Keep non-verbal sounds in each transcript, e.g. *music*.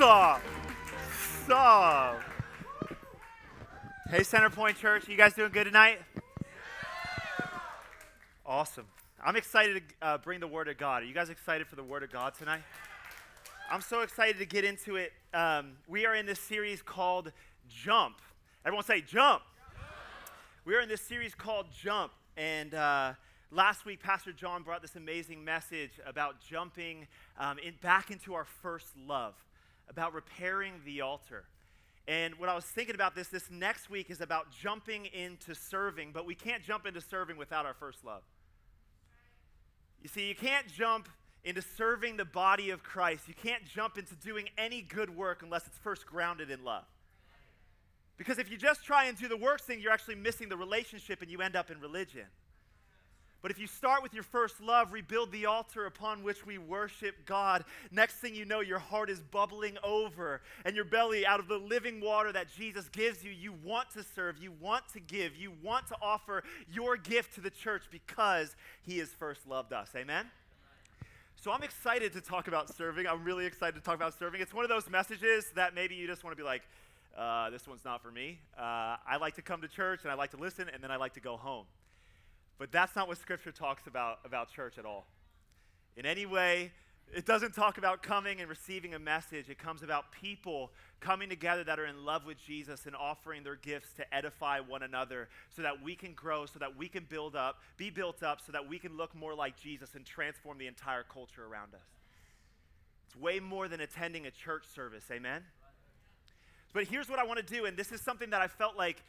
Stop. Stop. Hey, Centerpoint Church, you guys doing good tonight? Awesome. I'm excited to uh, bring the Word of God. Are you guys excited for the Word of God tonight? I'm so excited to get into it. Um, we are in this series called Jump. Everyone say, Jump. Jump. We are in this series called Jump. And uh, last week, Pastor John brought this amazing message about jumping um, in, back into our first love, about repairing the altar. And what I was thinking about this, this next week is about jumping into serving, but we can't jump into serving without our first love. You see, you can't jump into serving the body of Christ. You can't jump into doing any good work unless it's first grounded in love. Because if you just try and do the works thing, you're actually missing the relationship and you end up in religion. But if you start with your first love, rebuild the altar upon which we worship God, next thing you know, your heart is bubbling over and your belly out of the living water that Jesus gives you. You want to serve, you want to give, you want to offer your gift to the church because He has first loved us. Amen? So I'm excited to talk about serving. I'm really excited to talk about serving. It's one of those messages that maybe you just want to be like, uh, this one's not for me. Uh, I like to come to church and I like to listen and then I like to go home. But that's not what Scripture talks about about church at all. In any way, it doesn't talk about coming and receiving a message. It comes about people coming together that are in love with Jesus and offering their gifts to edify one another so that we can grow, so that we can build up, be built up, so that we can look more like Jesus and transform the entire culture around us. It's way more than attending a church service, amen? But here's what I want to do, and this is something that I felt like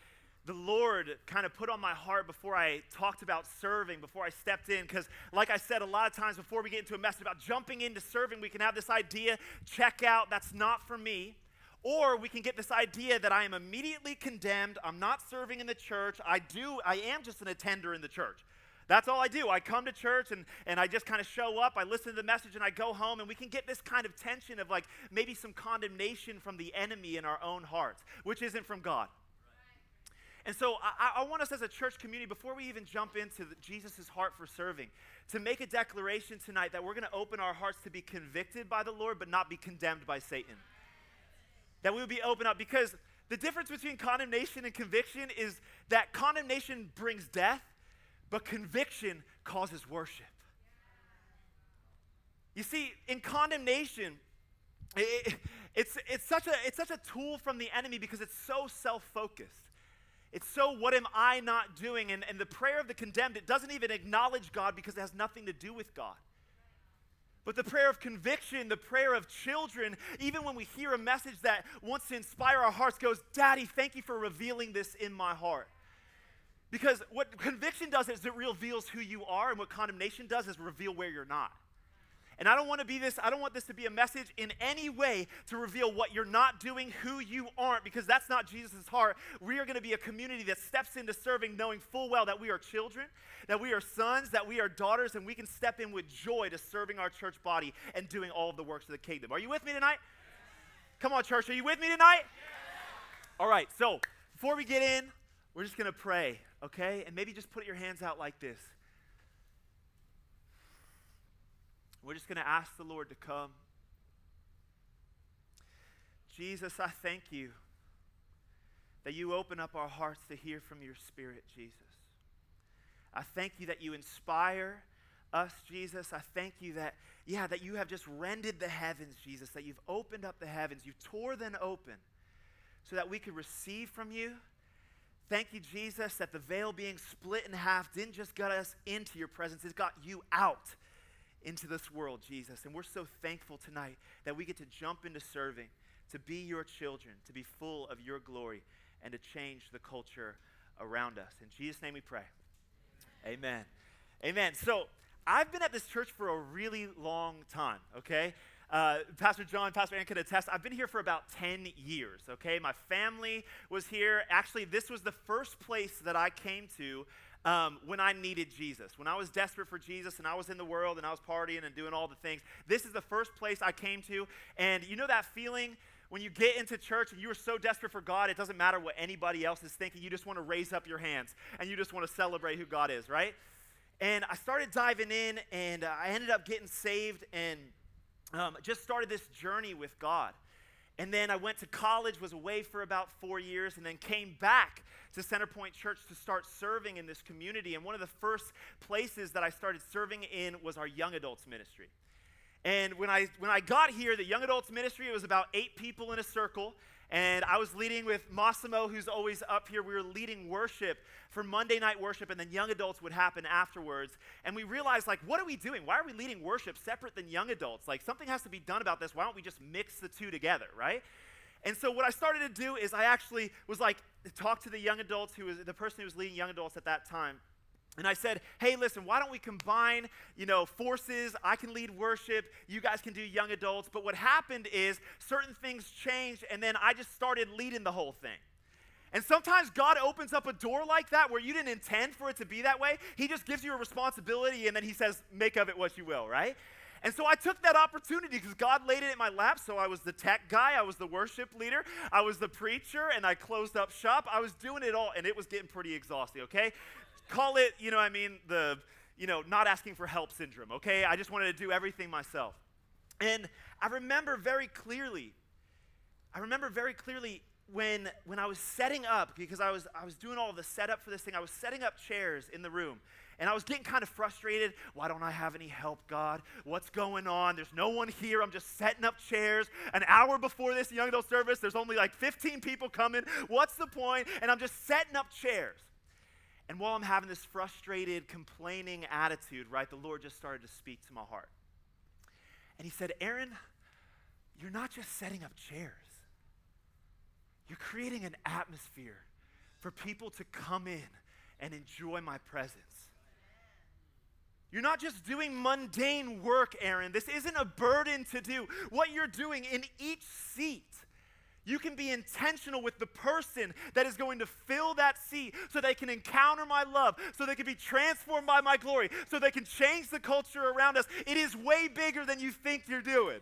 the Lord kind of put on my heart before I talked about serving, before I stepped in. Because, like I said, a lot of times before we get into a message about jumping into serving, we can have this idea check out, that's not for me. Or we can get this idea that I am immediately condemned, I'm not serving in the church, I do, I am just an attender in the church. That's all I do. I come to church and, and I just kind of show up, I listen to the message, and I go home, and we can get this kind of tension of like maybe some condemnation from the enemy in our own hearts, which isn't from God. And so I, I, want us as a church community, before we even jump into Jesus' heart for serving, to make a declaration tonight that we're going to open our hearts to be convicted by the Lord, but not be condemned by Satan. That we will be open up because the difference between condemnation and conviction is that condemnation brings death, but conviction causes worship. You see, in condemnation, it, it's, it's, such a, it's such a tool from the enemy because it's so self focused. It's so, what am I not doing? And, and the prayer of the condemned, it doesn't even acknowledge God because it has nothing to do with God. But the prayer of conviction, the prayer of children, even when we hear a message that wants to inspire our hearts, goes, Daddy, thank you for revealing this in my heart. Because what conviction does is it reveals who you are, and what condemnation does is reveal where you're not. And I don't want to be this, I don't want this to be a message in any way to reveal what you're not doing, who you aren't, because that's not Jesus' heart. We are going to be a community that steps into serving, knowing full well that we are children, that we are sons, that we are daughters, and we can step in with joy to serving our church body and doing all of the works of the kingdom. Are you with me tonight? Come on, church, are you with me tonight? All right, so before we get in, we're just going to pray, okay? And maybe just put your hands out like this. We're just going to ask the Lord to come. Jesus, I thank you that you open up our hearts to hear from your Spirit, Jesus. I thank you that you inspire us, Jesus. I thank you that, yeah, that you have just rended the heavens, Jesus, that you've opened up the heavens. You tore them open so that we could receive from you. Thank you, Jesus, that the veil being split in half didn't just get us into your presence, it got you out into this world, Jesus. And we're so thankful tonight that we get to jump into serving, to be your children, to be full of your glory, and to change the culture around us. In Jesus' name we pray. Amen. Amen. So I've been at this church for a really long time, okay? Uh, Pastor John, Pastor Ann can attest. I've been here for about 10 years, okay? My family was here. Actually, this was the first place that I came to um, when I needed Jesus. When I was desperate for Jesus and I was in the world and I was partying and doing all the things, this is the first place I came to. And you know that feeling when you get into church and you are so desperate for God, it doesn't matter what anybody else is thinking. You just want to raise up your hands and you just want to celebrate who God is, right? And I started diving in and uh, I ended up getting saved and um, just started this journey with God. And then I went to college, was away for about four years, and then came back to Centerpoint Church to start serving in this community. And one of the first places that I started serving in was our young adults ministry. And when I, when I got here, the young adults ministry, it was about eight people in a circle. And I was leading with Massimo, who's always up here. We were leading worship for Monday night worship, and then young adults would happen afterwards. And we realized, like, what are we doing? Why are we leading worship separate than young adults? Like, something has to be done about this. Why don't we just mix the two together, right? And so what I started to do is I actually was like, talk to the young adults who was the person who was leading young adults at that time. And I said, hey, listen, why don't we combine, you know, forces? I can lead worship, you guys can do young adults. But what happened is certain things changed, and then I just started leading the whole thing. And sometimes God opens up a door like that where you didn't intend for it to be that way. He just gives you a responsibility and then he says, make of it what you will, right? And so I took that opportunity because God laid it in my lap. So I was the tech guy, I was the worship leader, I was the preacher, and I closed up shop. I was doing it all, and it was getting pretty exhausting, okay? Call it, you know, I mean, the, you know, not asking for help syndrome, okay? I just wanted to do everything myself. And I remember very clearly, I remember very clearly when, when I was setting up, because I was, I was doing all the setup for this thing, I was setting up chairs in the room. And I was getting kind of frustrated. Why don't I have any help, God? What's going on? There's no one here. I'm just setting up chairs. An hour before this young adult service, there's only like 15 people coming. What's the point? And I'm just setting up chairs. And while I'm having this frustrated, complaining attitude, right, the Lord just started to speak to my heart. And He said, Aaron, you're not just setting up chairs, you're creating an atmosphere for people to come in and enjoy my presence. You're not just doing mundane work, Aaron. This isn't a burden to do. What you're doing in each seat you can be intentional with the person that is going to fill that seat so they can encounter my love, so they can be transformed by my glory, so they can change the culture around us. It is way bigger than you think you're doing.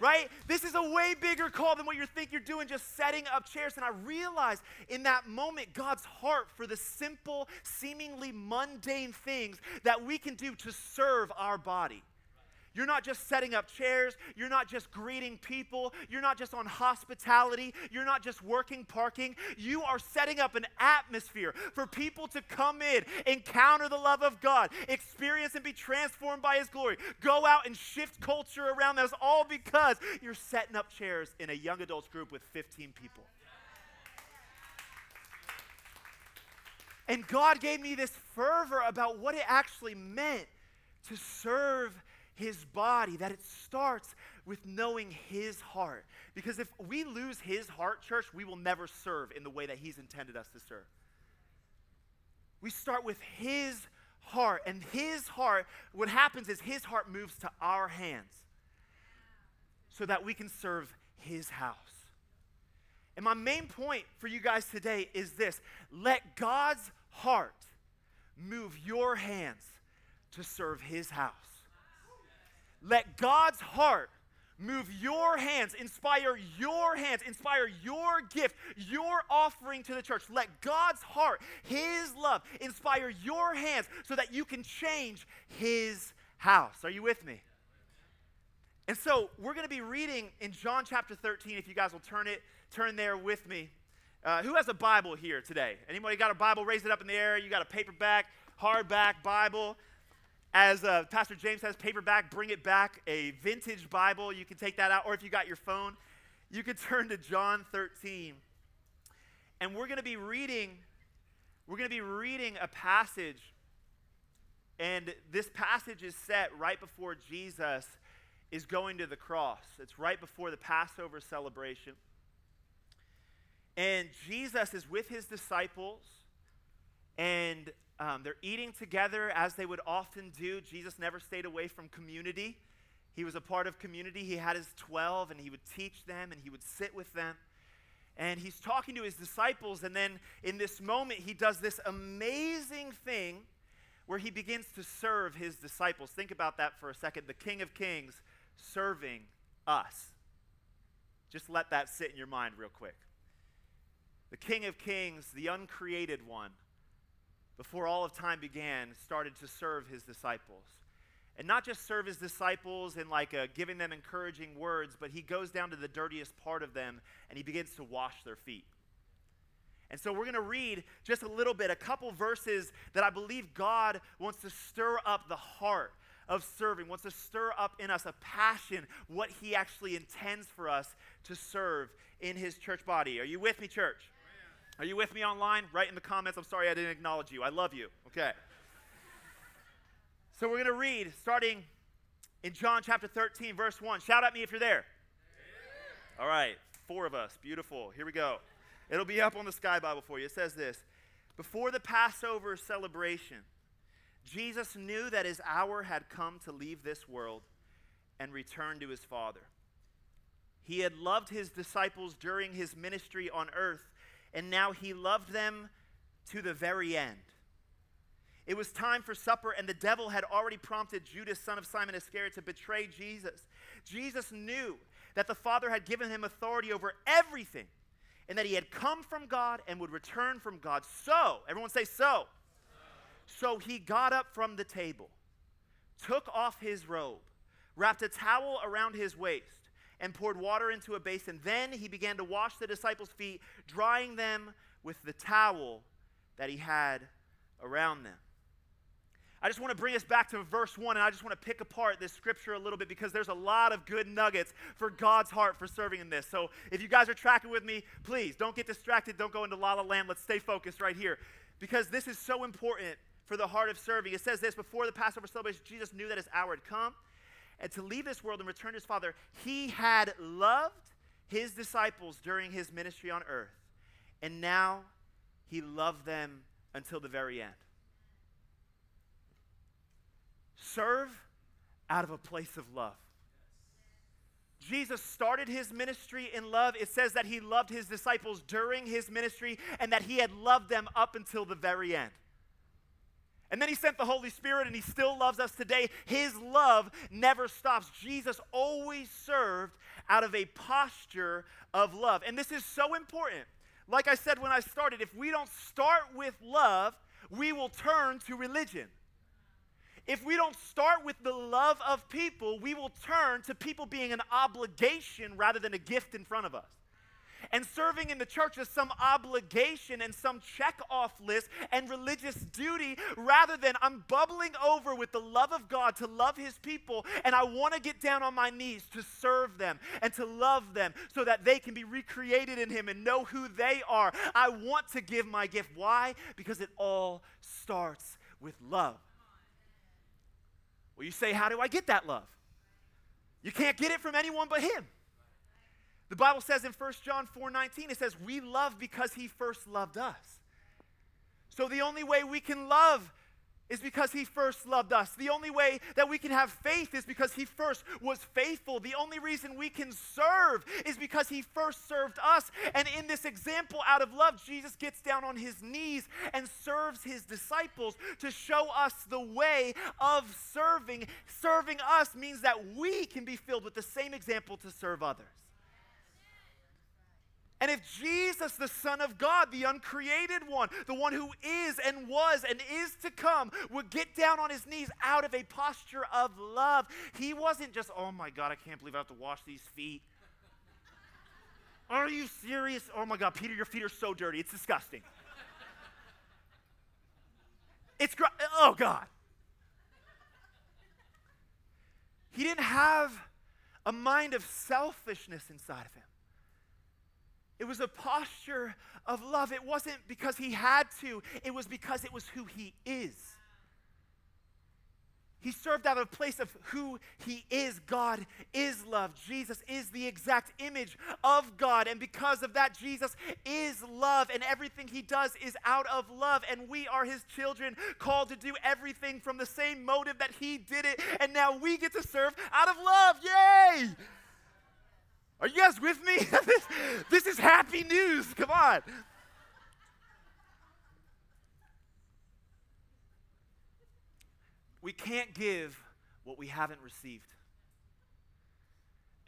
Right? This is a way bigger call than what you think you're doing just setting up chairs. And I realized in that moment God's heart for the simple, seemingly mundane things that we can do to serve our body. You're not just setting up chairs. You're not just greeting people. You're not just on hospitality. You're not just working parking. You are setting up an atmosphere for people to come in, encounter the love of God, experience and be transformed by His glory, go out and shift culture around us, all because you're setting up chairs in a young adults group with 15 people. And God gave me this fervor about what it actually meant to serve his body, that it starts with knowing his heart. Because if we lose his heart, church, we will never serve in the way that he's intended us to serve. We start with his heart, and his heart, what happens is his heart moves to our hands so that we can serve his house. And my main point for you guys today is this let God's heart move your hands to serve his house. Let God's heart move your hands, inspire your hands, inspire your gift, your offering to the church. Let God's heart, His love, inspire your hands so that you can change His house. Are you with me? And so we're going to be reading in John chapter 13. If you guys will turn it, turn there with me. Uh, who has a Bible here today? Anybody got a Bible? Raise it up in the air. You got a paperback, hardback Bible. As uh, Pastor James says, paperback, bring it back, a vintage Bible. You can take that out. Or if you got your phone, you can *laughs* turn to John 13. And we're going to be reading, we're going to be reading a passage. And this passage is set right before Jesus is going to the cross. It's right before the Passover celebration. And Jesus is with his disciples, and um, they're eating together as they would often do. Jesus never stayed away from community. He was a part of community. He had his 12 and he would teach them and he would sit with them. And he's talking to his disciples. And then in this moment, he does this amazing thing where he begins to serve his disciples. Think about that for a second. The King of Kings serving us. Just let that sit in your mind real quick. The King of Kings, the uncreated one, before all of time began, started to serve his disciples. and not just serve his disciples and like uh, giving them encouraging words, but he goes down to the dirtiest part of them and he begins to wash their feet. And so we're going to read just a little bit, a couple verses that I believe God wants to stir up the heart of serving, wants to stir up in us a passion, what he actually intends for us to serve in his church body. Are you with me, church? Are you with me online? Write in the comments. I'm sorry I didn't acknowledge you. I love you. Okay. So we're going to read starting in John chapter 13, verse 1. Shout at me if you're there. All right, four of us. Beautiful. Here we go. It'll be up on the Sky Bible for you. It says this Before the Passover celebration, Jesus knew that his hour had come to leave this world and return to his Father. He had loved his disciples during his ministry on earth, and now he loved them to the very end. It was time for supper, and the devil had already prompted Judas, son of Simon Iscariot, to betray Jesus. Jesus knew that the Father had given him authority over everything, and that he had come from God and would return from God. So, everyone say, so. So he got up from the table, took off his robe, wrapped a towel around his waist, and poured water into a basin. Then he began to wash the disciples' feet, drying them with the towel that he had around them. I just want to bring us back to verse 1, and I just want to pick apart this scripture a little bit because there's a lot of good nuggets for God's heart for serving in this. So if you guys are tracking with me, please don't get distracted. Don't go into la la land. Let's stay focused right here because this is so important for the heart of serving. It says this before the Passover celebration, Jesus knew that his hour had come and to leave this world and return to his Father. He had loved his disciples during his ministry on earth, and now he loved them until the very end. Serve out of a place of love. Jesus started his ministry in love. It says that he loved his disciples during his ministry and that he had loved them up until the very end. And then he sent the Holy Spirit and he still loves us today. His love never stops. Jesus always served out of a posture of love. And this is so important. Like I said when I started, if we don't start with love, we will turn to religion. If we don't start with the love of people, we will turn to people being an obligation rather than a gift in front of us. And serving in the church is some obligation and some check off list and religious duty rather than I'm bubbling over with the love of God to love His people and I want to get down on my knees to serve them and to love them so that they can be recreated in Him and know who they are. I want to give my gift. Why? Because it all starts with love. Well, you say, How do I get that love? You can't get it from anyone but Him. The Bible says in 1 John 4 19, it says, We love because He first loved us. So the only way we can love is because he first loved us. The only way that we can have faith is because he first was faithful. The only reason we can serve is because he first served us. And in this example, out of love, Jesus gets down on his knees and serves his disciples to show us the way of serving. Serving us means that we can be filled with the same example to serve others. And if Jesus, the Son of God, the uncreated one, the one who is and was and is to come, would get down on his knees out of a posture of love, he wasn't just, oh my God, I can't believe I have to wash these feet. Are you serious? Oh my God, Peter, your feet are so dirty. It's disgusting. It's, gr- oh God. He didn't have a mind of selfishness inside of him. It was a posture of love. It wasn't because he had to, it was because it was who he is. He served out of a place of who he is. God is love. Jesus is the exact image of God. And because of that, Jesus is love. And everything he does is out of love. And we are his children, called to do everything from the same motive that he did it. And now we get to serve out of love. Yay! Are you guys with me? *laughs* this, this is happy news. Come on. We can't give what we haven't received.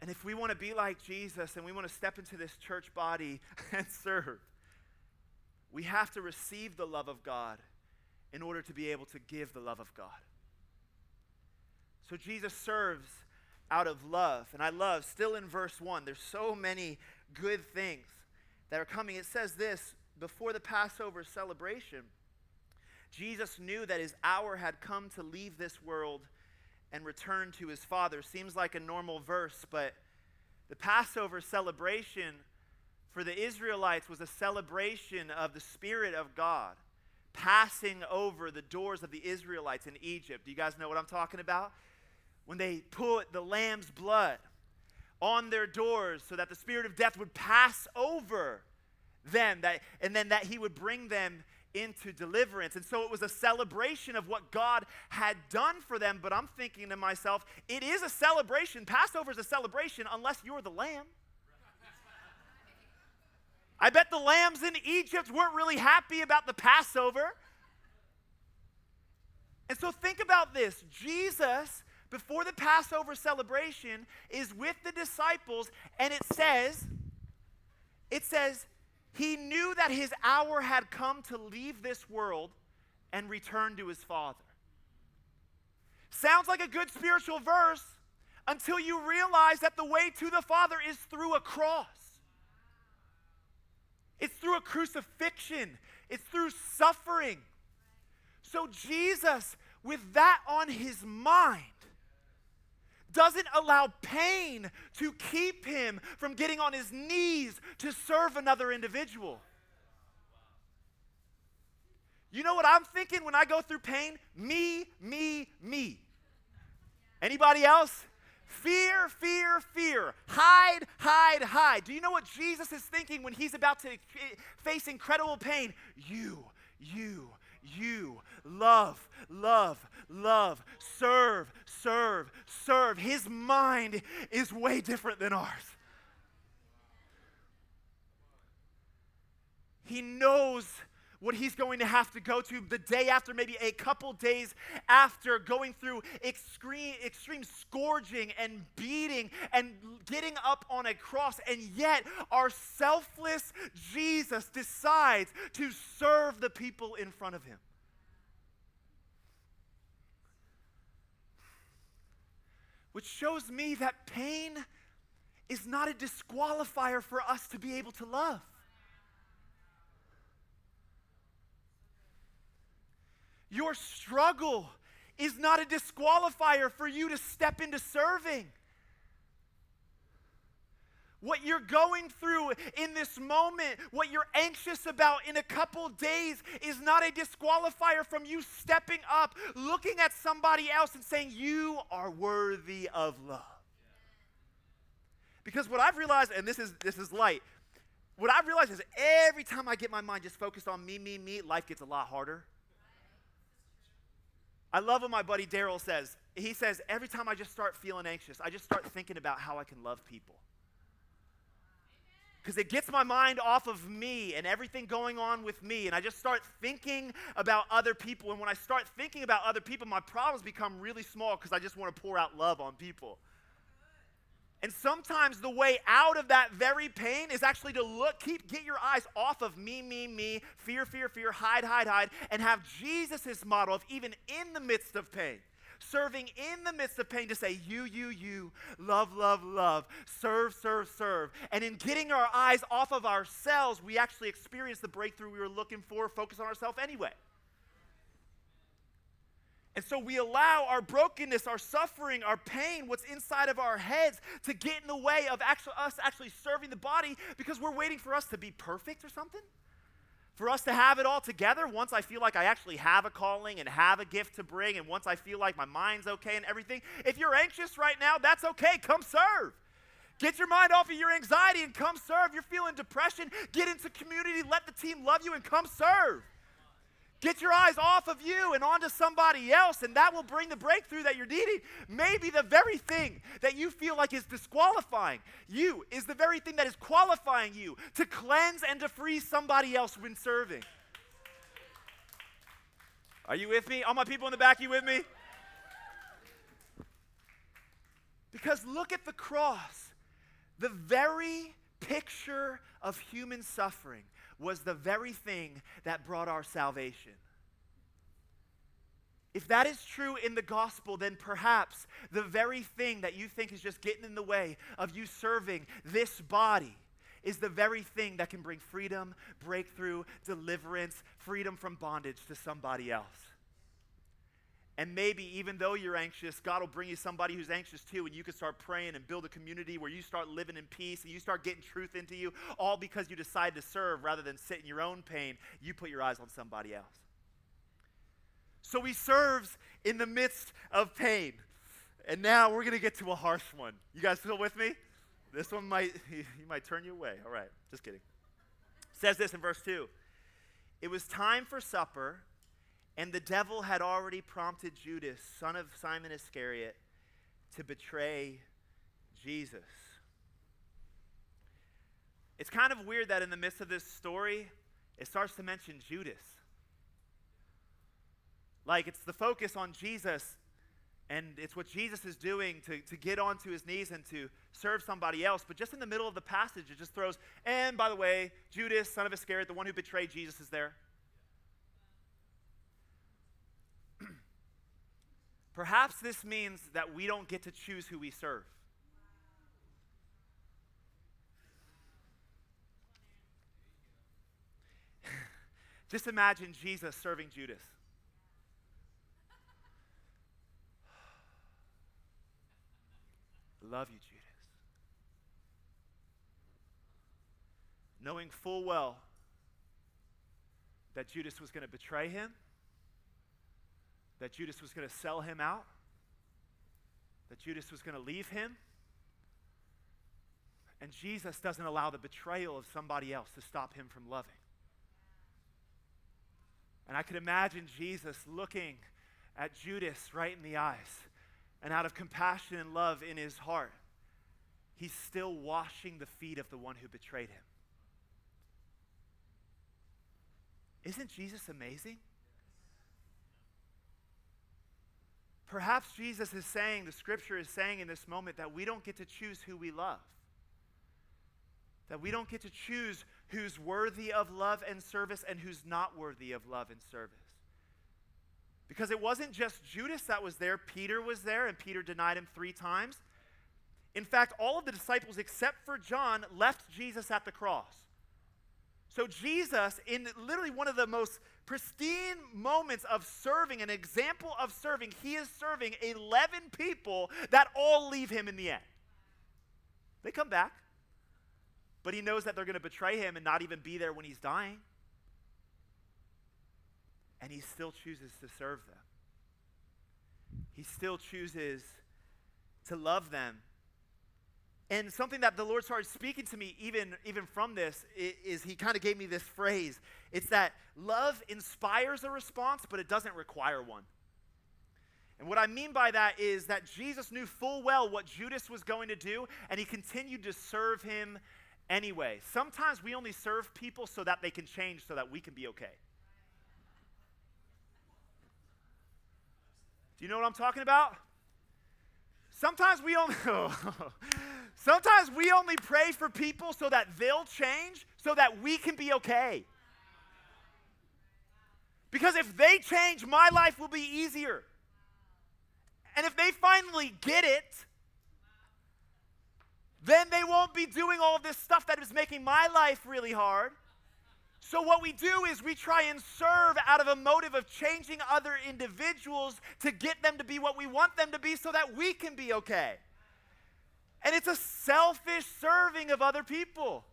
And if we want to be like Jesus and we want to step into this church body *laughs* and serve, we have to receive the love of God in order to be able to give the love of God. So Jesus serves out of love. And I love, still in verse 1, there's so many good things that are coming. It says this before the Passover celebration, Jesus knew that his hour had come to leave this world and return to his Father. Seems like a normal verse, but the Passover celebration for the Israelites was a celebration of the Spirit of God passing over the doors of the Israelites in Egypt. Do you guys know what I'm talking about? When they put the lamb's blood on their doors so that the spirit of death would pass over them that, and then that he would bring them into deliverance. And so it was a celebration of what God had done for them. But I'm thinking to myself, it is a celebration. Passover is a celebration unless you're the lamb. I bet the lambs in Egypt weren't really happy about the Passover. And so think about this Jesus, before the Passover celebration, is with the disciples, and it says, it says, he knew that his hour had come to leave this world and return to his Father. Sounds like a good spiritual verse until you realize that the way to the Father is through a cross. It's through a crucifixion, it's through suffering. So, Jesus, with that on his mind, doesn't allow pain to keep him from getting on his knees to serve another individual. You know what I'm thinking when I go through pain? Me, me, me. Anybody else? Fear, fear, fear. Hide, hide, hide. Do you know what Jesus is thinking when he's about to face incredible pain? You, you, you. Love, love, love. Serve, serve, serve. His mind is way different than ours. He knows what he's going to have to go to the day after, maybe a couple days after going through extreme, extreme scourging and beating and getting up on a cross. And yet, our selfless Jesus decides to serve the people in front of him. Which shows me that pain is not a disqualifier for us to be able to love. Your struggle is not a disqualifier for you to step into serving. What you're going through in this moment, what you're anxious about in a couple days, is not a disqualifier from you stepping up, looking at somebody else, and saying, You are worthy of love. Because what I've realized, and this is, this is light, what I've realized is every time I get my mind just focused on me, me, me, life gets a lot harder. I love what my buddy Daryl says. He says, every time I just start feeling anxious, I just start thinking about how I can love people. Because it gets my mind off of me and everything going on with me, and I just start thinking about other people. And when I start thinking about other people, my problems become really small because I just want to pour out love on people. And sometimes the way out of that very pain is actually to look, keep, get your eyes off of me, me, me, fear, fear, fear, hide, hide, hide, and have Jesus' model of even in the midst of pain, serving in the midst of pain to say, you, you, you, love, love, love, serve, serve, serve. And in getting our eyes off of ourselves, we actually experience the breakthrough we were looking for, focus on ourselves anyway. And so we allow our brokenness, our suffering, our pain, what's inside of our heads to get in the way of actually, us actually serving the body because we're waiting for us to be perfect or something. For us to have it all together once I feel like I actually have a calling and have a gift to bring, and once I feel like my mind's okay and everything. If you're anxious right now, that's okay. Come serve. Get your mind off of your anxiety and come serve. You're feeling depression, get into community, let the team love you, and come serve. Get your eyes off of you and onto somebody else, and that will bring the breakthrough that you're needing. Maybe the very thing that you feel like is disqualifying you is the very thing that is qualifying you to cleanse and to free somebody else when serving. Are you with me? All my people in the back, you with me? Because look at the cross. The very picture of human suffering was the very thing that brought our salvation. If that is true in the gospel, then perhaps the very thing that you think is just getting in the way of you serving this body is the very thing that can bring freedom, breakthrough, deliverance, freedom from bondage to somebody else. And maybe even though you're anxious, God will bring you somebody who's anxious too, and you can start praying and build a community where you start living in peace and you start getting truth into you, all because you decide to serve rather than sit in your own pain. You put your eyes on somebody else. So he serves in the midst of pain. And now we're going to get to a harsh one. You guys still with me? This one might, *laughs* he might turn you away. All right, just kidding. It says this in verse 2 It was time for supper and the devil had already prompted Judas, son of Simon Iscariot, to betray Jesus. It's kind of weird that in the midst of this story, it starts to mention Judas. Like it's the focus on Jesus, and it's what Jesus is doing to, to get onto his knees and to serve somebody else. But just in the middle of the passage, it just throws, and by the way, Judas, son of Iscariot, the one who betrayed Jesus, is there. Perhaps this means that we don't get to choose who we serve. *laughs* Just imagine Jesus serving Judas. *sighs* Love you, Judas. Knowing full well that Judas was going to betray him that Judas was going to sell him out, that Judas was going to leave him. And Jesus doesn't allow the betrayal of somebody else to stop him from loving. And I could imagine Jesus looking at Judas right in the eyes, and out of compassion and love in his heart, he's still washing the feet of the one who betrayed him. Isn't Jesus amazing? Perhaps Jesus is saying, the scripture is saying in this moment, that we don't get to choose who we love. That we don't get to choose who's worthy of love and service and who's not worthy of love and service. Because it wasn't just Judas that was there, Peter was there, and Peter denied him three times. In fact, all of the disciples except for John left Jesus at the cross. So, Jesus, in literally one of the most pristine moments of serving, an example of serving, he is serving 11 people that all leave him in the end. They come back, but he knows that they're going to betray him and not even be there when he's dying. And he still chooses to serve them. He still chooses to love them and something that the Lord started speaking to me even, even from this is he kind of gave me this phrase. It's that love inspires a response, but it doesn't require one. And what I mean by that is that Jesus knew full well what Judas was going to do, and he continued to serve him anyway. Sometimes we only serve people so that they can change, so that we can be okay. Do you know what I'm talking about? Sometimes we only *laughs* oh, Sometimes we only pray for people so that they'll change, so that we can be okay. Because if they change, my life will be easier. And if they finally get it, then they won't be doing all this stuff that is making my life really hard. So, what we do is we try and serve out of a motive of changing other individuals to get them to be what we want them to be so that we can be okay. And it's a selfish serving of other people.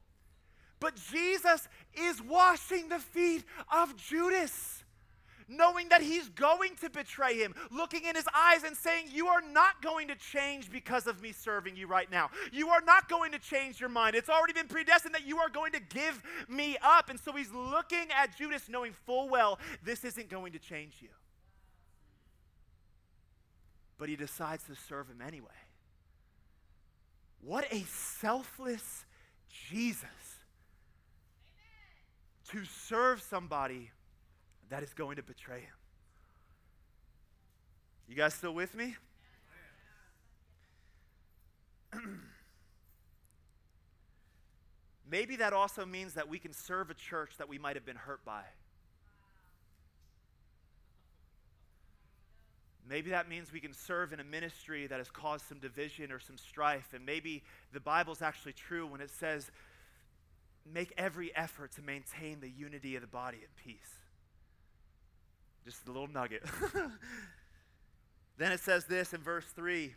But Jesus is washing the feet of Judas, knowing that he's going to betray him, looking in his eyes and saying, You are not going to change because of me serving you right now. You are not going to change your mind. It's already been predestined that you are going to give me up. And so he's looking at Judas, knowing full well this isn't going to change you. But he decides to serve him anyway. What a selfless Jesus to serve somebody that is going to betray him. You guys still with me? *clears throat* Maybe that also means that we can serve a church that we might have been hurt by. Maybe that means we can serve in a ministry that has caused some division or some strife. And maybe the Bible's actually true when it says, make every effort to maintain the unity of the body in peace. Just a little nugget. *laughs* then it says this in verse 3.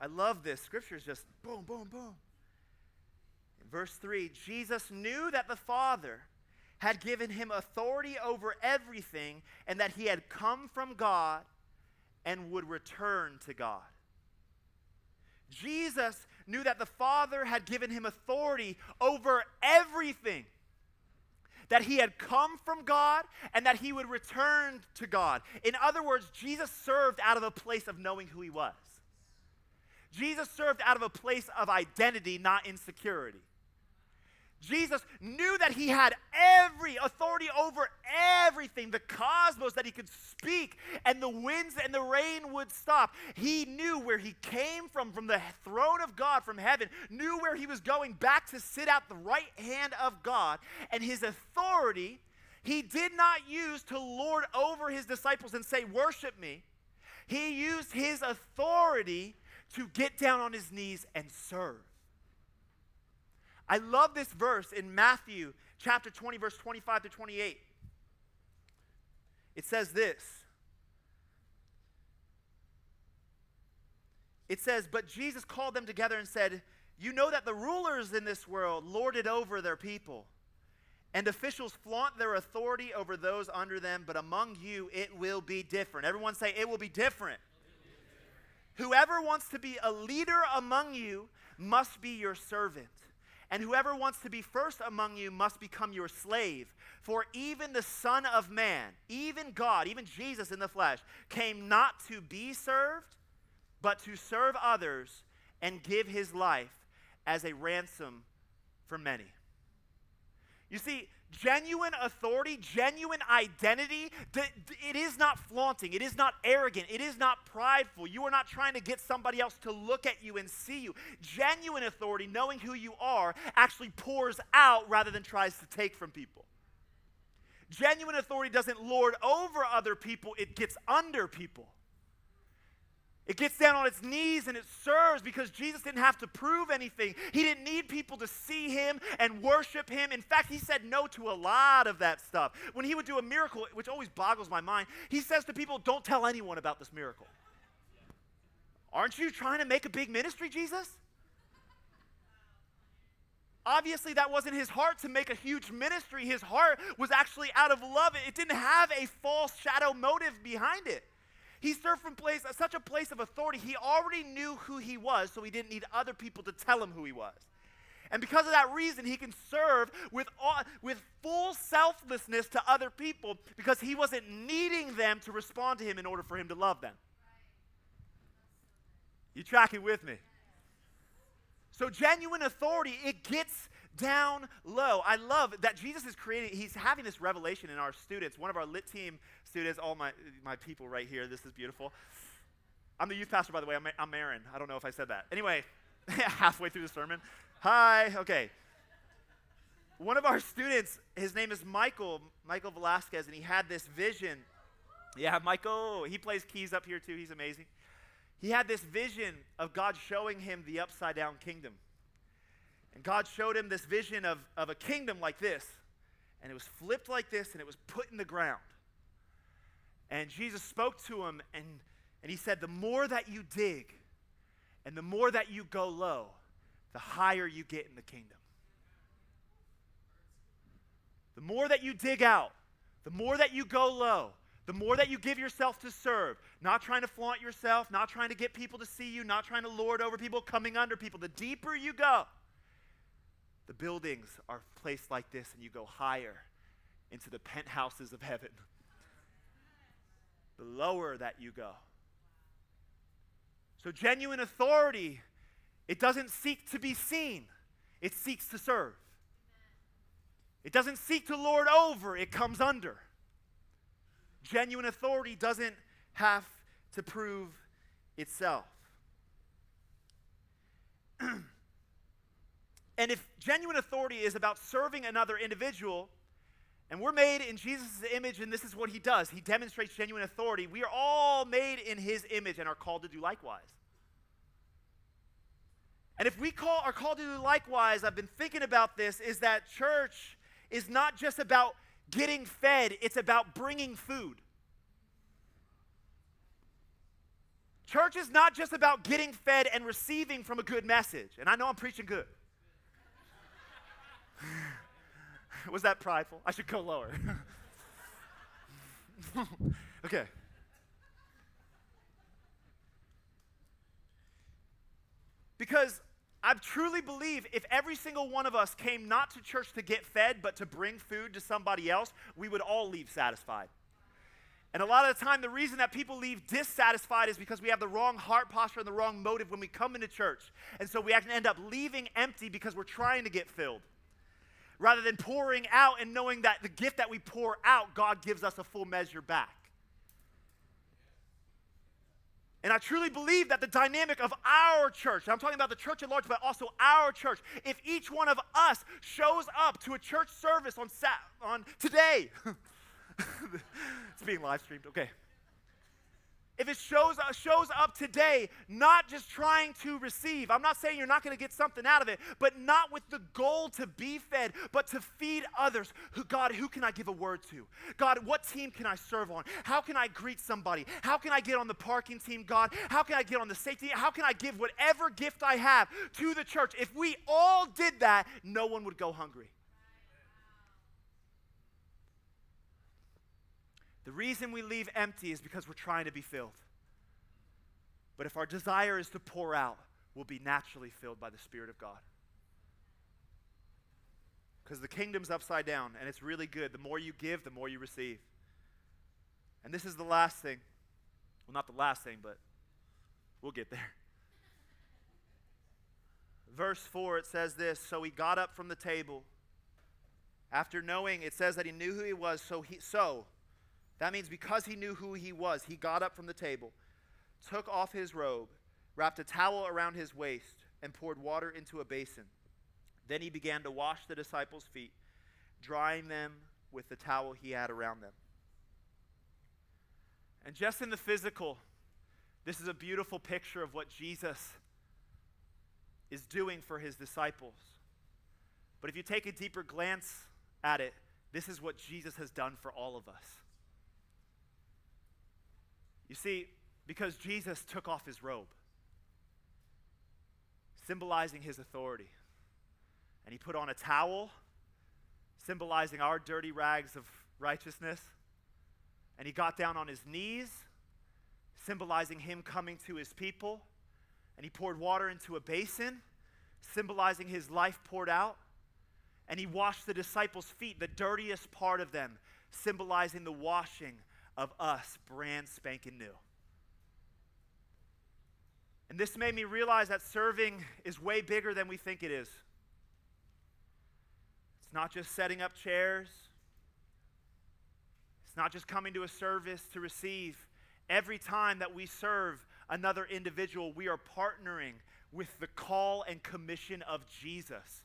I love this. Scripture is just boom, boom, boom. In verse 3, Jesus knew that the Father had given him authority over everything and that he had come from God and would return to God. Jesus knew that the Father had given him authority over everything. That he had come from God and that he would return to God. In other words, Jesus served out of a place of knowing who he was. Jesus served out of a place of identity, not insecurity. Jesus knew that he had every authority over everything, the cosmos, that he could speak, and the winds and the rain would stop. He knew where he came from, from the throne of God from heaven, knew where he was going back to sit at the right hand of God, and his authority he did not use to lord over his disciples and say, Worship me. He used his authority to get down on his knees and serve. I love this verse in Matthew chapter 20, verse 25 to 28. It says this. It says, But Jesus called them together and said, You know that the rulers in this world lord it over their people, and officials flaunt their authority over those under them, but among you it will be different. Everyone say, It will be different. Whoever wants to be a leader among you must be your servant. And whoever wants to be first among you must become your slave. For even the Son of Man, even God, even Jesus in the flesh, came not to be served, but to serve others and give his life as a ransom for many. You see, genuine authority, genuine identity, it is not flaunting. It is not arrogant. It is not prideful. You are not trying to get somebody else to look at you and see you. Genuine authority, knowing who you are, actually pours out rather than tries to take from people. Genuine authority doesn't lord over other people, it gets under people. It gets down on its knees and it serves because Jesus didn't have to prove anything. He didn't need people to see him and worship him. In fact, he said no to a lot of that stuff. When he would do a miracle, which always boggles my mind, he says to people, Don't tell anyone about this miracle. Aren't you trying to make a big ministry, Jesus? Obviously, that wasn't his heart to make a huge ministry. His heart was actually out of love. It didn't have a false shadow motive behind it. He served from place, such a place of authority. He already knew who he was, so he didn't need other people to tell him who he was. And because of that reason, he can serve with, all, with full selflessness to other people because he wasn't needing them to respond to him in order for him to love them. You tracking with me? So genuine authority, it gets down low. I love that Jesus is creating, he's having this revelation in our students. One of our lit team students, all my, my people right here, this is beautiful. I'm the youth pastor, by the way. I'm, I'm Aaron. I don't know if I said that. Anyway, *laughs* halfway through the sermon. Hi, okay. One of our students, his name is Michael, Michael Velasquez, and he had this vision. Yeah, Michael, he plays keys up here too. He's amazing. He had this vision of God showing him the upside down kingdom. And God showed him this vision of, of a kingdom like this. And it was flipped like this and it was put in the ground. And Jesus spoke to him and, and he said, The more that you dig and the more that you go low, the higher you get in the kingdom. The more that you dig out, the more that you go low, the more that you give yourself to serve, not trying to flaunt yourself, not trying to get people to see you, not trying to lord over people, coming under people, the deeper you go, the buildings are placed like this, and you go higher into the penthouses of heaven. The lower that you go. So, genuine authority, it doesn't seek to be seen, it seeks to serve. It doesn't seek to lord over, it comes under. Genuine authority doesn't have to prove itself. *clears throat* And if genuine authority is about serving another individual, And we're made in Jesus' image, and this is what he does. He demonstrates genuine authority. We are all made in his image and are called to do likewise. And if we call, are called to do likewise, I've been thinking about this, is that church is not just about getting fed, it's about bringing food. Church is not just about getting fed and receiving from a good message. And I know I'm preaching good. *laughs* Was that prideful? I should go lower. *laughs* okay. Because I truly believe if every single one of us came not to church to get fed, but to bring food to somebody else, we would all leave satisfied. And a lot of the time, the reason that people leave dissatisfied is because we have the wrong heart posture and the wrong motive when we come into church. And so we actually end up leaving empty because we're trying to get filled. Rather than pouring out and knowing that the gift that we pour out, God gives us a full measure back. And I truly believe that the dynamic of our church, I'm talking about the church at large, but also our church, if each one of us shows up to a church service on, Sat- on today, *laughs* it's being live streamed, okay if it shows, uh, shows up today, not just trying to receive, I'm not saying you're not going to get something out of it, but not with the goal to be fed, but to feed others. Who, God, who can I give a word to? God, what team can I serve on? How can I greet somebody? How can I get on the parking team, God? How can I get on the safety? How can I give whatever gift I have to the church? If we all did that, no one would go hungry. The reason we leave empty is because we're trying to be filled. But if our desire is to pour out, we'll be naturally filled by the Spirit of God. Because the kingdom's upside down, and it's really good. The more you give, the more you receive. And this is the last thing. Well, not the last thing, but we'll get there. Verse 4, it says this So he got up from the table. After knowing, it says that he knew who he was, so he so that means because he knew who he was, he got up from the table, took off his robe, wrapped a towel around his waist, and poured water into a basin. Then he began to wash the disciples' feet, drying them with the towel he had around them. And just in the physical, this is a beautiful picture of what Jesus is doing for his disciples. But if you take a deeper glance at it, this is what Jesus has done for all of us. You see, because Jesus took off his robe, symbolizing his authority, and he put on a towel, symbolizing our dirty rags of righteousness, and he got down on his knees, symbolizing him coming to his people, and he poured water into a basin, symbolizing his life poured out, and he washed the disciples' feet, the dirtiest part of them, symbolizing the washing of us brand spanking new. And this made me realize that serving is way bigger than we think it is. It's not just setting up chairs, it's not just coming to a service to receive. Every time that we serve another individual, we are partnering with the call and commission of Jesus.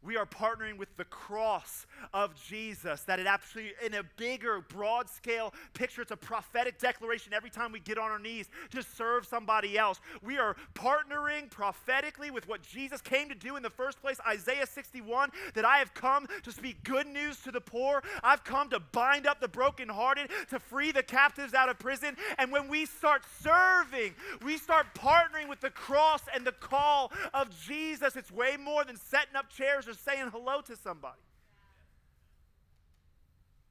We are partnering with the cross of Jesus, that it actually, in a bigger, broad scale picture, it's a prophetic declaration every time we get on our knees to serve somebody else. We are partnering prophetically with what Jesus came to do in the first place. Isaiah 61 that I have come to speak good news to the poor, I've come to bind up the brokenhearted, to free the captives out of prison. And when we start serving, we start partnering with the cross and the call of Jesus. It's way more than setting up chairs or saying hello to somebody.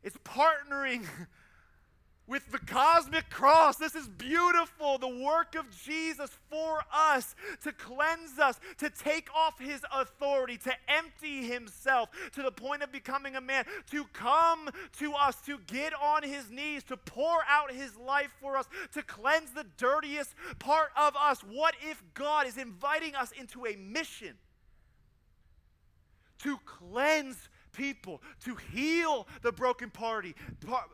It's partnering *laughs* with the cosmic cross. This is beautiful. The work of Jesus for us to cleanse us, to take off his authority, to empty himself to the point of becoming a man, to come to us, to get on his knees, to pour out his life for us, to cleanse the dirtiest part of us. What if God is inviting us into a mission? To cleanse people, to heal the broken party, par,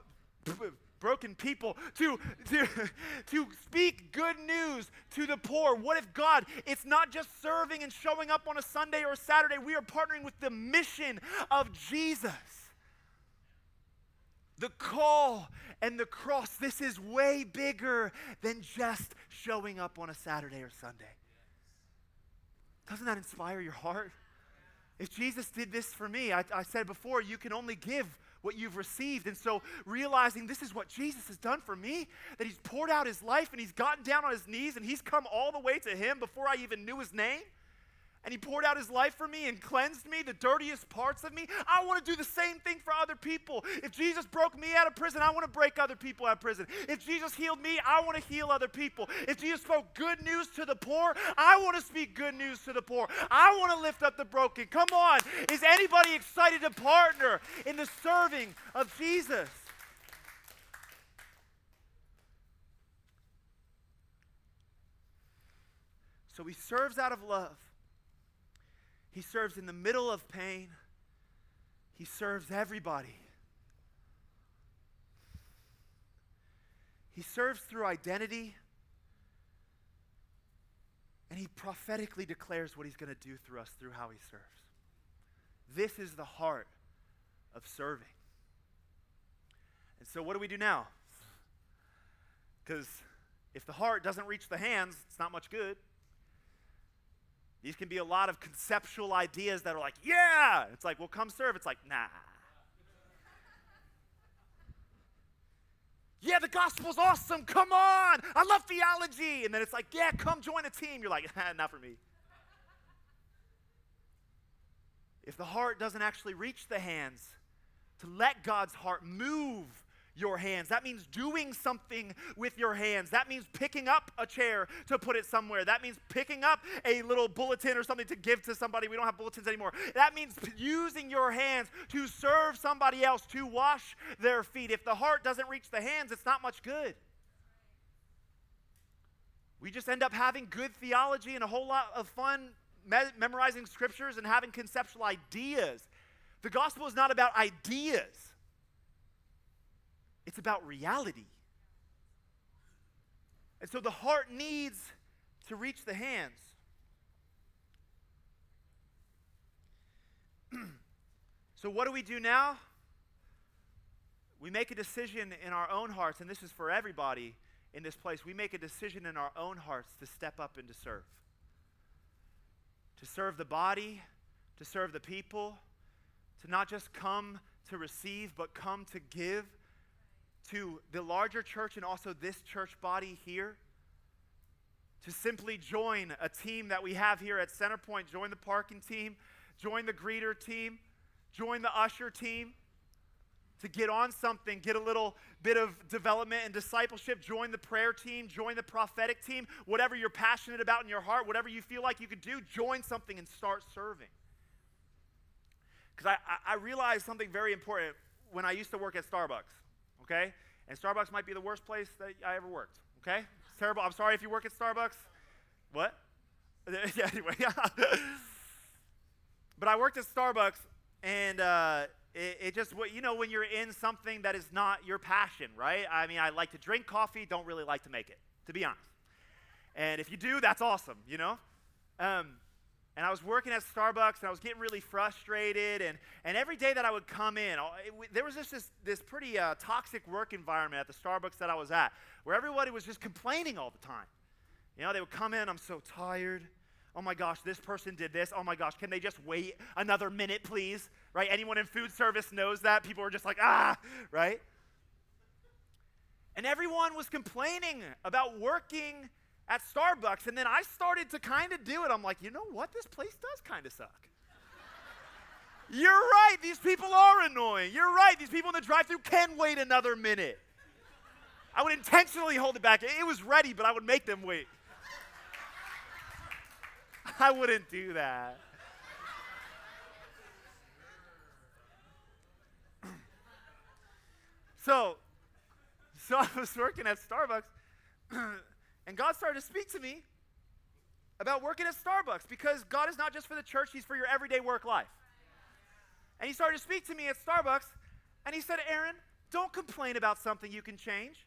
broken people, to, to, *laughs* to speak good news to the poor. What if God, it's not just serving and showing up on a Sunday or a Saturday, we are partnering with the mission of Jesus. the call and the cross, this is way bigger than just showing up on a Saturday or Sunday. Doesn't that inspire your heart? If Jesus did this for me, I, I said before, you can only give what you've received. And so, realizing this is what Jesus has done for me, that he's poured out his life and he's gotten down on his knees and he's come all the way to him before I even knew his name and he poured out his life for me and cleansed me, the dirtiest parts of me. I want to do the same thing for other people. If Jesus broke me out of prison, I want to break other people out of prison. If Jesus healed me, I want to heal other people. If Jesus spoke good news to the poor, I want to speak good news to the poor. I want to lift up the broken. Come on. Is anybody excited to partner in the serving of Jesus? So he serves out of love. He serves in the middle of pain. He serves everybody. He serves through identity. And he prophetically declares what he's going to do through us through how he serves. This is the heart of serving. And so, what do we do now? Because if the heart doesn't reach the hands, it's not much good. These can be a lot of conceptual ideas that are like, yeah. It's like, well, come serve. It's like, nah. yeah, the gospel's awesome. Come on. I love theology. And then it's like, yeah, come join a team. You're like, *laughs* not for me. If the heart doesn't actually reach the hands, to let God's heart move your hands. That means doing something with your hands. That means picking up a chair to put it somewhere. That means picking up a little bulletin or something to give to somebody. We don't have bulletins anymore. That means using your hands to serve somebody else, to wash their feet. If the heart doesn't reach the hands, it's not much good. We just end up having good theology and a whole lot of fun me- memorizing scriptures and having conceptual ideas. The gospel is not about ideas. It's about reality. And so the heart needs to reach the hands. *clears throat* so, what do we do now? We make a decision in our own hearts, and this is for everybody in this place. We make a decision in our own hearts to step up and to serve. To serve the body, to serve the people, to not just come to receive, but come to give to the larger church and also this church body here to simply join a team that we have here at Centerpoint, join the parking team, join the greeter team, join the usher team, to get on something, get a little bit of development and discipleship, join the prayer team, join the prophetic team, whatever you're passionate about in your heart, whatever you feel like you could do, join something and start serving. Because I, I realized something very important when I used to work at Starbucks okay? And Starbucks might be the worst place that I ever worked, okay? It's terrible. I'm sorry if you work at Starbucks. What? *laughs* yeah, anyway. but I worked at Starbucks, and uh, it, it, just, you know, when you're in something that is not your passion, right? I mean, I like to drink coffee, don't really like to make it, to be honest. And if you do, that's awesome, you know? Um, and I was working at Starbucks and I was getting really frustrated. And, and every day that I would come in, it, there was just this, this pretty uh, toxic work environment at the Starbucks that I was at where everybody was just complaining all the time. You know, they would come in, I'm so tired. Oh my gosh, this person did this. Oh my gosh, can they just wait another minute, please? Right? Anyone in food service knows that. People are just like, ah, right? And everyone was complaining about working at Starbucks. And then I started to kind of do it. I'm like, you know what? This place does kind of suck. You're right. These people are annoying. You're right. These people in the drive through can wait another minute. I would intentionally hold it back. It was ready, but I would make them wait. *laughs* I wouldn't do that. *clears throat* so, so I was working at Starbucks. *clears throat* And God started to speak to me about working at Starbucks because God is not just for the church, He's for your everyday work life. And He started to speak to me at Starbucks, and He said, Aaron, don't complain about something you can change.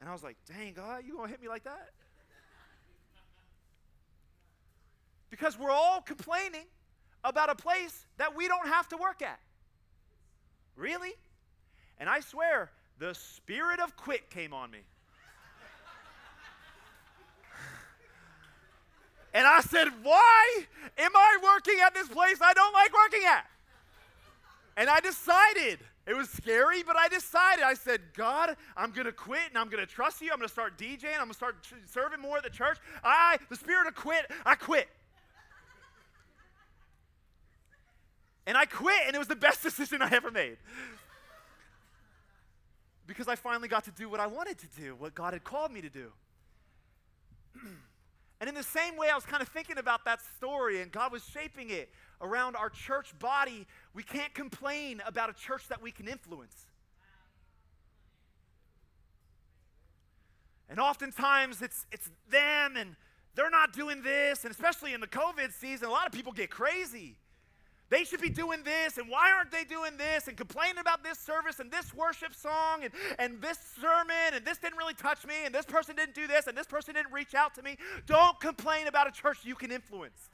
And I was like, dang, God, you gonna hit me like that? Because we're all complaining about a place that we don't have to work at. Really? And I swear, the spirit of quit came on me. and I said, Why am I working at this place I don't like working at? And I decided, it was scary, but I decided, I said, God, I'm going to quit and I'm going to trust you. I'm going to start DJing. I'm going to start serving more at the church. I, the spirit of quit, I quit. And I quit, and it was the best *laughs* decision I ever made. Because I finally got to do what I wanted to do, what God had called me to do. *clears throat* and in the same way, I was kind of thinking about that story, and God was shaping it around our church body, we can't complain about a church that we can influence. And oftentimes it's, it's them and they're not doing this, and especially in the COVID season, a lot of people get crazy. They should be doing this, and why aren't they doing this? And complaining about this service and this worship song and, and this sermon, and this didn't really touch me, and this person didn't do this, and this person didn't reach out to me. Don't complain about a church you can influence.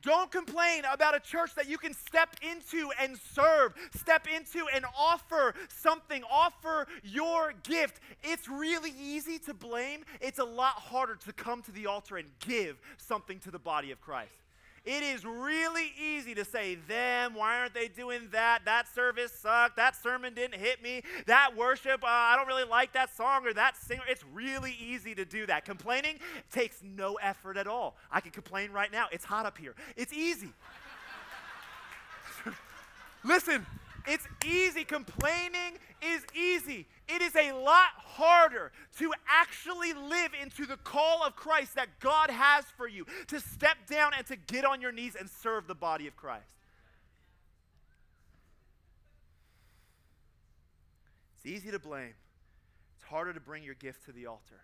Don't complain about a church that you can step into and serve, step into and offer something, offer your gift. It's really easy to blame. It's a lot harder to come to the altar and give something to the body of Christ. It is really easy to say, them, why aren't they doing that? That service sucked. That sermon didn't hit me. That worship, uh, I don't really like that song or that singer. It's really easy to do that. Complaining takes no effort at all. I can complain right now. It's hot up here. It's easy. *laughs* Listen, it's easy. Complaining is easy. It is a lot harder to actually live into the call of Christ that God has for you, to step down and to get on your knees and serve the body of Christ. It's easy to blame, it's harder to bring your gift to the altar.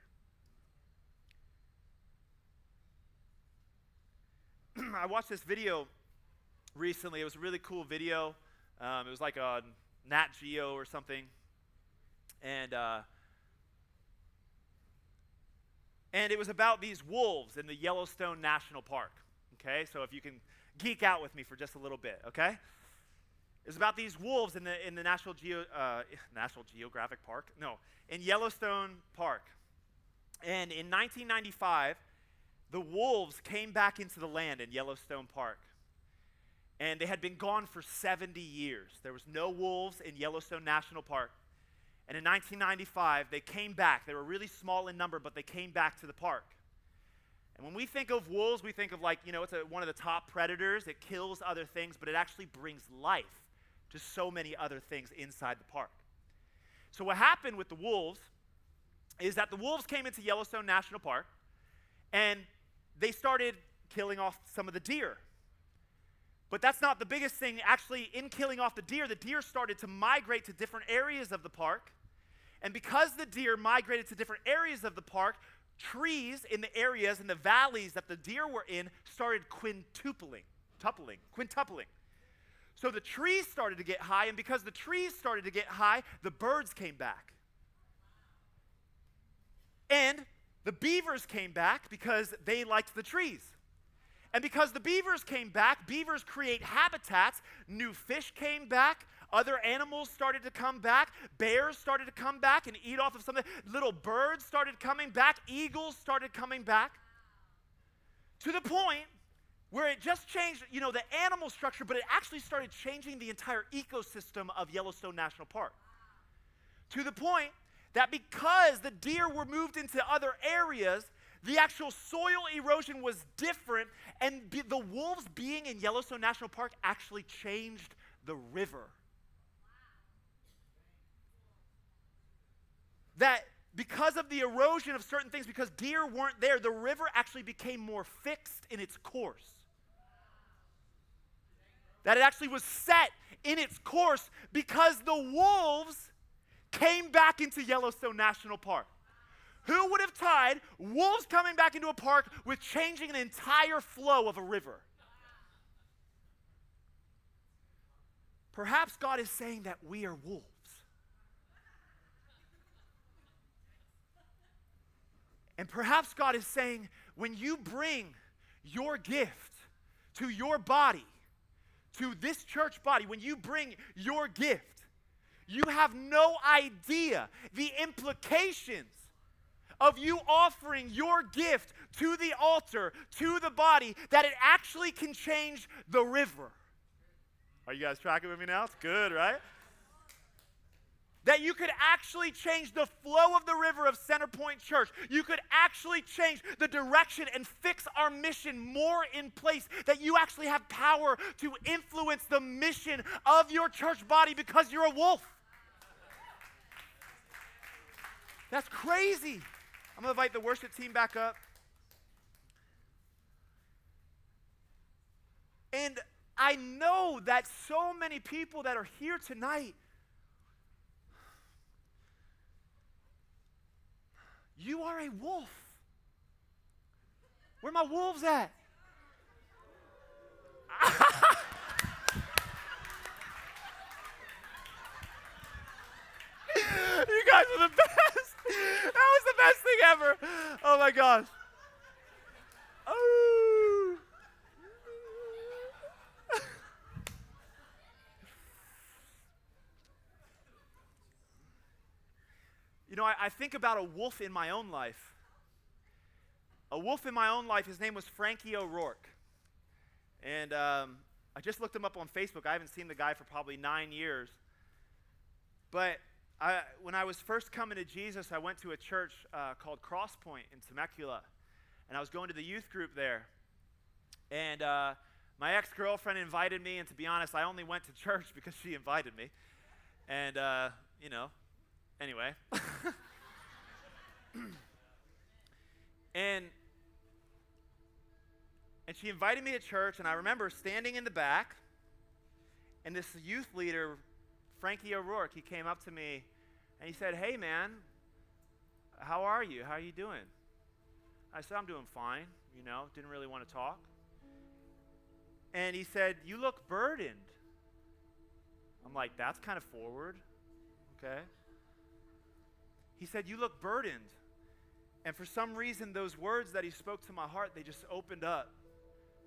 *clears throat* I watched this video recently. It was a really cool video. Um, it was like a Nat Geo or something. And, uh, and it was about these wolves in the Yellowstone National Park. Okay, so if you can geek out with me for just a little bit, okay? It was about these wolves in the, in the National, Geo, uh, *laughs* National Geographic Park? No, in Yellowstone Park. And in 1995, the wolves came back into the land in Yellowstone Park and they had been gone for 70 years. There was no wolves in Yellowstone National Park. And in 1995, they came back. They were really small in number, but they came back to the park. And when we think of wolves, we think of like, you know, it's a, one of the top predators. It kills other things, but it actually brings life to so many other things inside the park. So, what happened with the wolves is that the wolves came into Yellowstone National Park and they started killing off some of the deer but that's not the biggest thing. Actually, in killing off the deer, the deer started to migrate to different areas of the park. And because the deer migrated to different areas of the park, trees in the areas in the valleys that the deer were in started quintupling, tupling, quintupling. So the trees started to get high, and because the trees started to get high, the birds came back. And the beavers came back because they liked the trees. And because the beavers came back, beavers create habitats. New fish came back. Other animals started to come back. Bears started to come back and eat off of something. Little birds started coming back. Eagles started coming back. To the point where it just changed, you know, the animal structure, but it actually started changing the entire ecosystem of Yellowstone National Park. To the point that because the deer were moved into other areas, the actual soil erosion was different, and be, the wolves being in Yellowstone National Park actually changed the river. That because of the erosion of certain things, because deer weren't there, the river actually became more fixed in its course. That it actually was set in its course because the wolves came back into Yellowstone National Park. Who would have tied wolves coming back into a park with changing an entire flow of a river? Perhaps God is saying that we are wolves. And perhaps God is saying when you bring your gift to your body, to this church body, when you bring your gift, you have no idea the implications of you offering your gift to the altar, to the body, that it actually can change the river. Are you guys tracking with me now? It's good, right? that you could actually change the flow of the river of Centerpoint Church. You could actually change the direction and fix our mission more in place. That you actually have power to influence the mission of your church body because you're a wolf. That's crazy. I'm going to invite the worship team back up. And I know that so many people that are here tonight You are a wolf. Where my wolves at? *laughs* you guys are the best. *laughs* That was the best thing ever. Oh my gosh. *laughs* You know, I, I, think about a wolf in my own life. A wolf in my own life, his name was Frankie O'Rourke. And um, I just looked him up on Facebook. I haven't seen the guy for probably nine years. But I, when I was first coming to Jesus, I went to a church uh, called Crosspoint in Temecula. And I was going to the youth group there. And uh, my ex girlfriend invited me. And to be honest, I only went to *laughs* church because she invited me. And, uh, you know, Anyway. *laughs* and and she invited me to church, and I remember standing in the back, and this youth leader, Frankie O'Rourke, he came up to me and he said, Hey man, how are you? How are you doing? I said, I'm doing fine, you know, didn't really want to talk. And he said, You look burdened. I'm like, That's kind of forward. Okay. He said, You look burdened. And for some reason, those words that he spoke to my heart, they just opened up.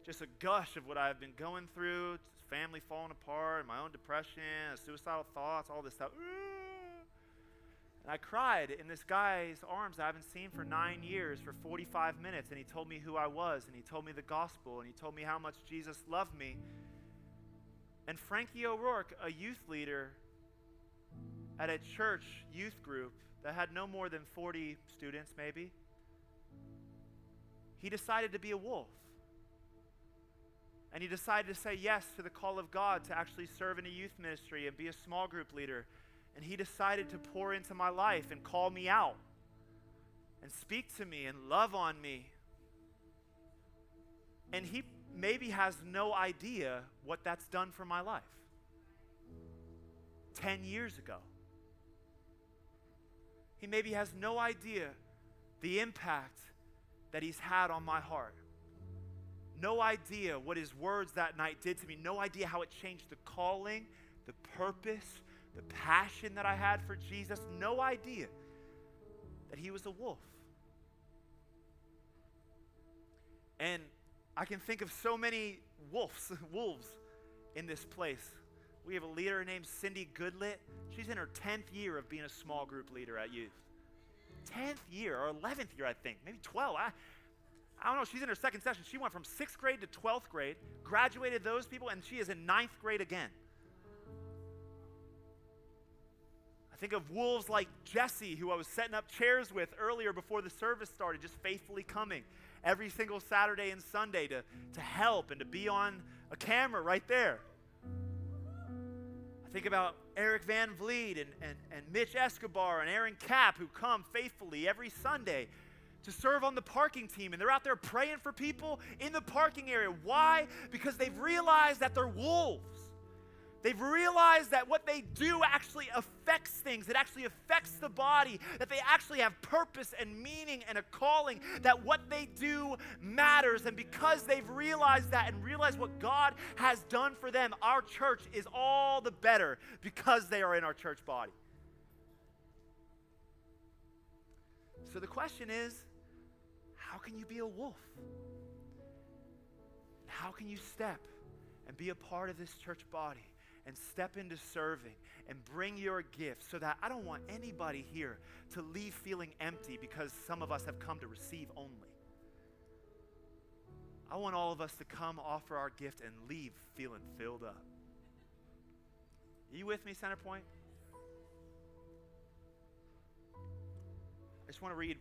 Just a gush of what I've been going through family falling apart, my own depression, suicidal thoughts, all this stuff. And I cried in this guy's arms I haven't seen for nine years for 45 minutes. And he told me who I was, and he told me the gospel, and he told me how much Jesus loved me. And Frankie O'Rourke, a youth leader at a church youth group, that had no more than 40 students, maybe, he decided to be a wolf. And he decided to say yes to the call of God to actually serve in a youth ministry and be a small group leader. And he decided to pour into my life and call me out and speak to me and love on me. And he maybe has no idea what that's done for my life. 10 years ago. He maybe has no idea the impact that he's had on my heart. No idea what his words that night did to me. No idea how it changed the calling, the purpose, the passion that I had for Jesus. No idea that he was a wolf. And I can think of so many wolves, *laughs* wolves in this place. We have a leader named Cindy Goodlit. She's in her 10th year of being a small group leader at youth. 10th year or 11th year, I think, maybe 12. I, I don't know. She's in her second session. She went from sixth grade to 12th grade, graduated those people, and she is in ninth grade again. I think of wolves like Jesse, who I was setting up chairs with earlier before the service started, just faithfully coming every single Saturday and Sunday to, to help and to be on a camera right there. I think about Eric Van Vliet and, and, and Mitch Escobar and Aaron Cap who come faithfully every Sunday to serve on the parking team. And they're out there praying for people in the parking area. Why? Because they've realized that they're wolves. They've realized that what they do actually affects things. It actually affects the body, that they actually have purpose and meaning and a calling, that what they do matters. And because they've realized that and realized what God has done for them, our church is all the better because they are in our church body. So the question is how can you be a wolf? How can you step and be a part of this church body and step into serving and bring your gift so that I don't want anybody here to leave feeling empty because some of us have come to receive only. I want all of us to come offer our gift and leave feeling filled up. Are you with me, Centerpoint? I just want to read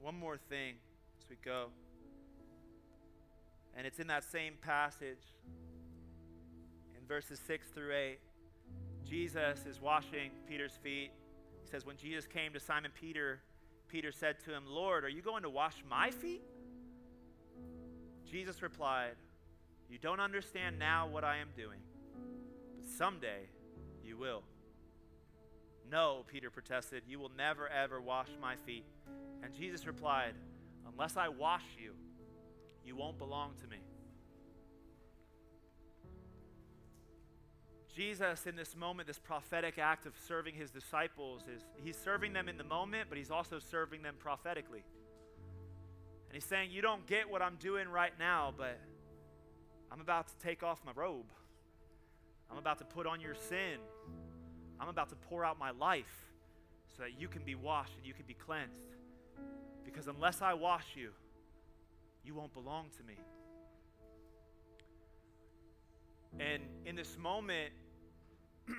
one more thing as we go. And it's in that same passage in verses 6 through 8. Jesus is washing Peter's feet. He says, When Jesus came to Simon Peter, Peter said to him, Lord, are you going to wash my feet? Jesus replied, You don't understand now what I am doing, but someday you will. No, Peter protested, You will never ever wash my feet. And Jesus replied, Unless I wash you, you won't belong to me. Jesus, in this moment, this prophetic act of serving his disciples, is he's serving them in the moment, but he's also serving them prophetically. And he's saying, You don't get what I'm doing right now, but I'm about to take off my robe. I'm about to put on your sin. I'm about to pour out my life so that you can be washed and you can be cleansed. Because unless I wash you, you won't belong to me. And in this moment, *clears throat*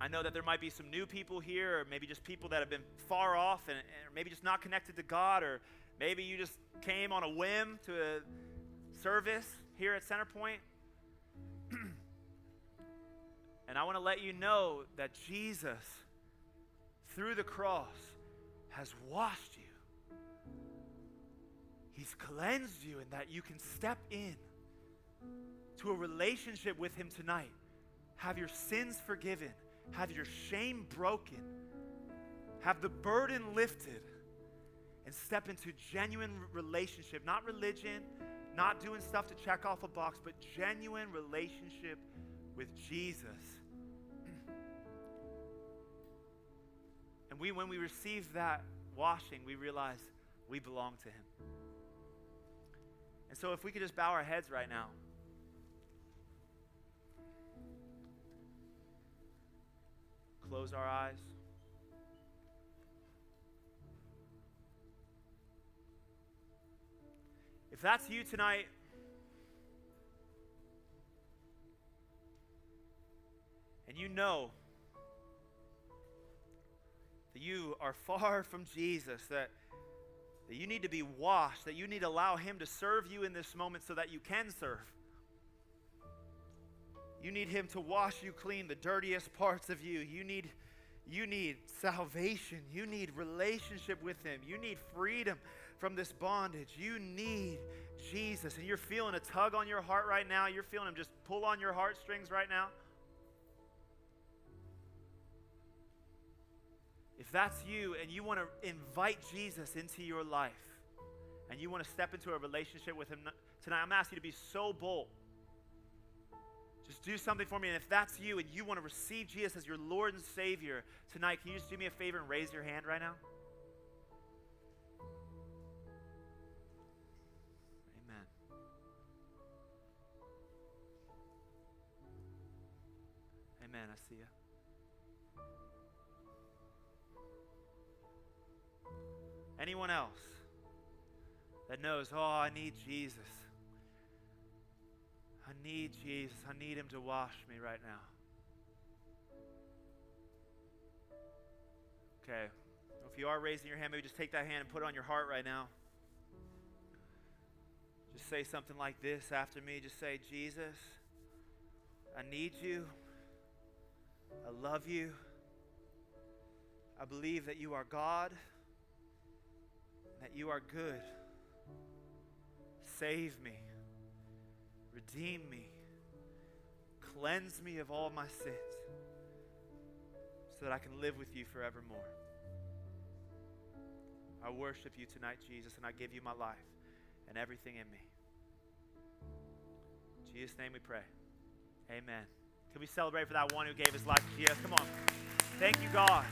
I know that there might be some new people here, or maybe just people that have been far off and, and maybe just not connected to God, or maybe you just came on a whim to a service here at Centerpoint. And I want to let you know that Jesus, through the cross, has washed you. He's cleansed you, and that you can step in to a relationship with Him tonight. Have your sins forgiven, have your shame broken, have the burden lifted, and step into genuine relationship, not religion, not doing stuff to check off a box, but genuine relationship with Jesus. And we, when we receive that washing, we realize we belong to Him. And so, if we could just bow our heads right now. Close our eyes. If that's you tonight, and you know that you are far from Jesus, that, that you need to be washed, that you need to allow Him to serve you in this moment so that you can serve. You need him to wash you clean, the dirtiest parts of you. You need you need salvation. You need relationship with him. You need freedom from this bondage. You need Jesus. And you're feeling a tug on your heart right now. You're feeling him just pull on your heartstrings right now. If that's you and you want to invite Jesus into your life and you want to step into a relationship with him tonight, I'm asking you to be so bold just do something for me. And if that's you and you want to receive Jesus as your Lord and Savior tonight, can you just do me a favor and raise your hand right now? Amen. Amen. I see you. Anyone else that knows, oh, I need Jesus? I need Jesus. I need him to wash me right now. Okay. If you are raising your hand, maybe just take that hand and put it on your heart right now. Just say something like this after me. Just say, Jesus, I need you. I love you. I believe that you are God, that you are good. Save me. Redeem me. Cleanse me of all my sins so that I can live with you forevermore. I worship you tonight, Jesus, and I give you my life and everything in me. In Jesus' name we pray. Amen. Can we celebrate for that one who gave his life to Jesus? Come on. Thank you, God.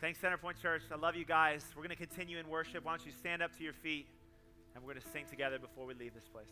Thanks, Centerpoint Church. I love you guys. We're going to continue in worship. Why don't you stand up to your feet and we're going to sing together before we leave this place.